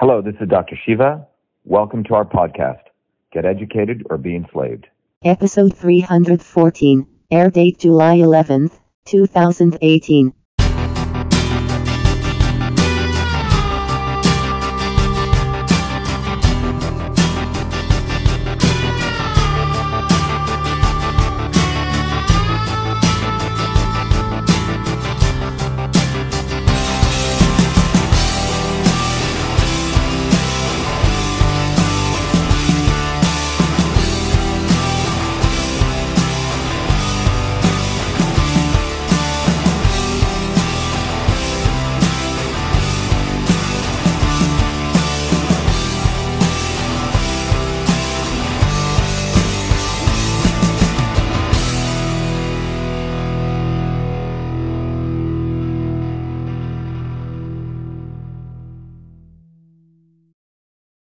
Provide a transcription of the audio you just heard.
Hello, this is Dr. Shiva. Welcome to our podcast, Get Educated or Be Enslaved. Episode 314, air date July 11th, 2018.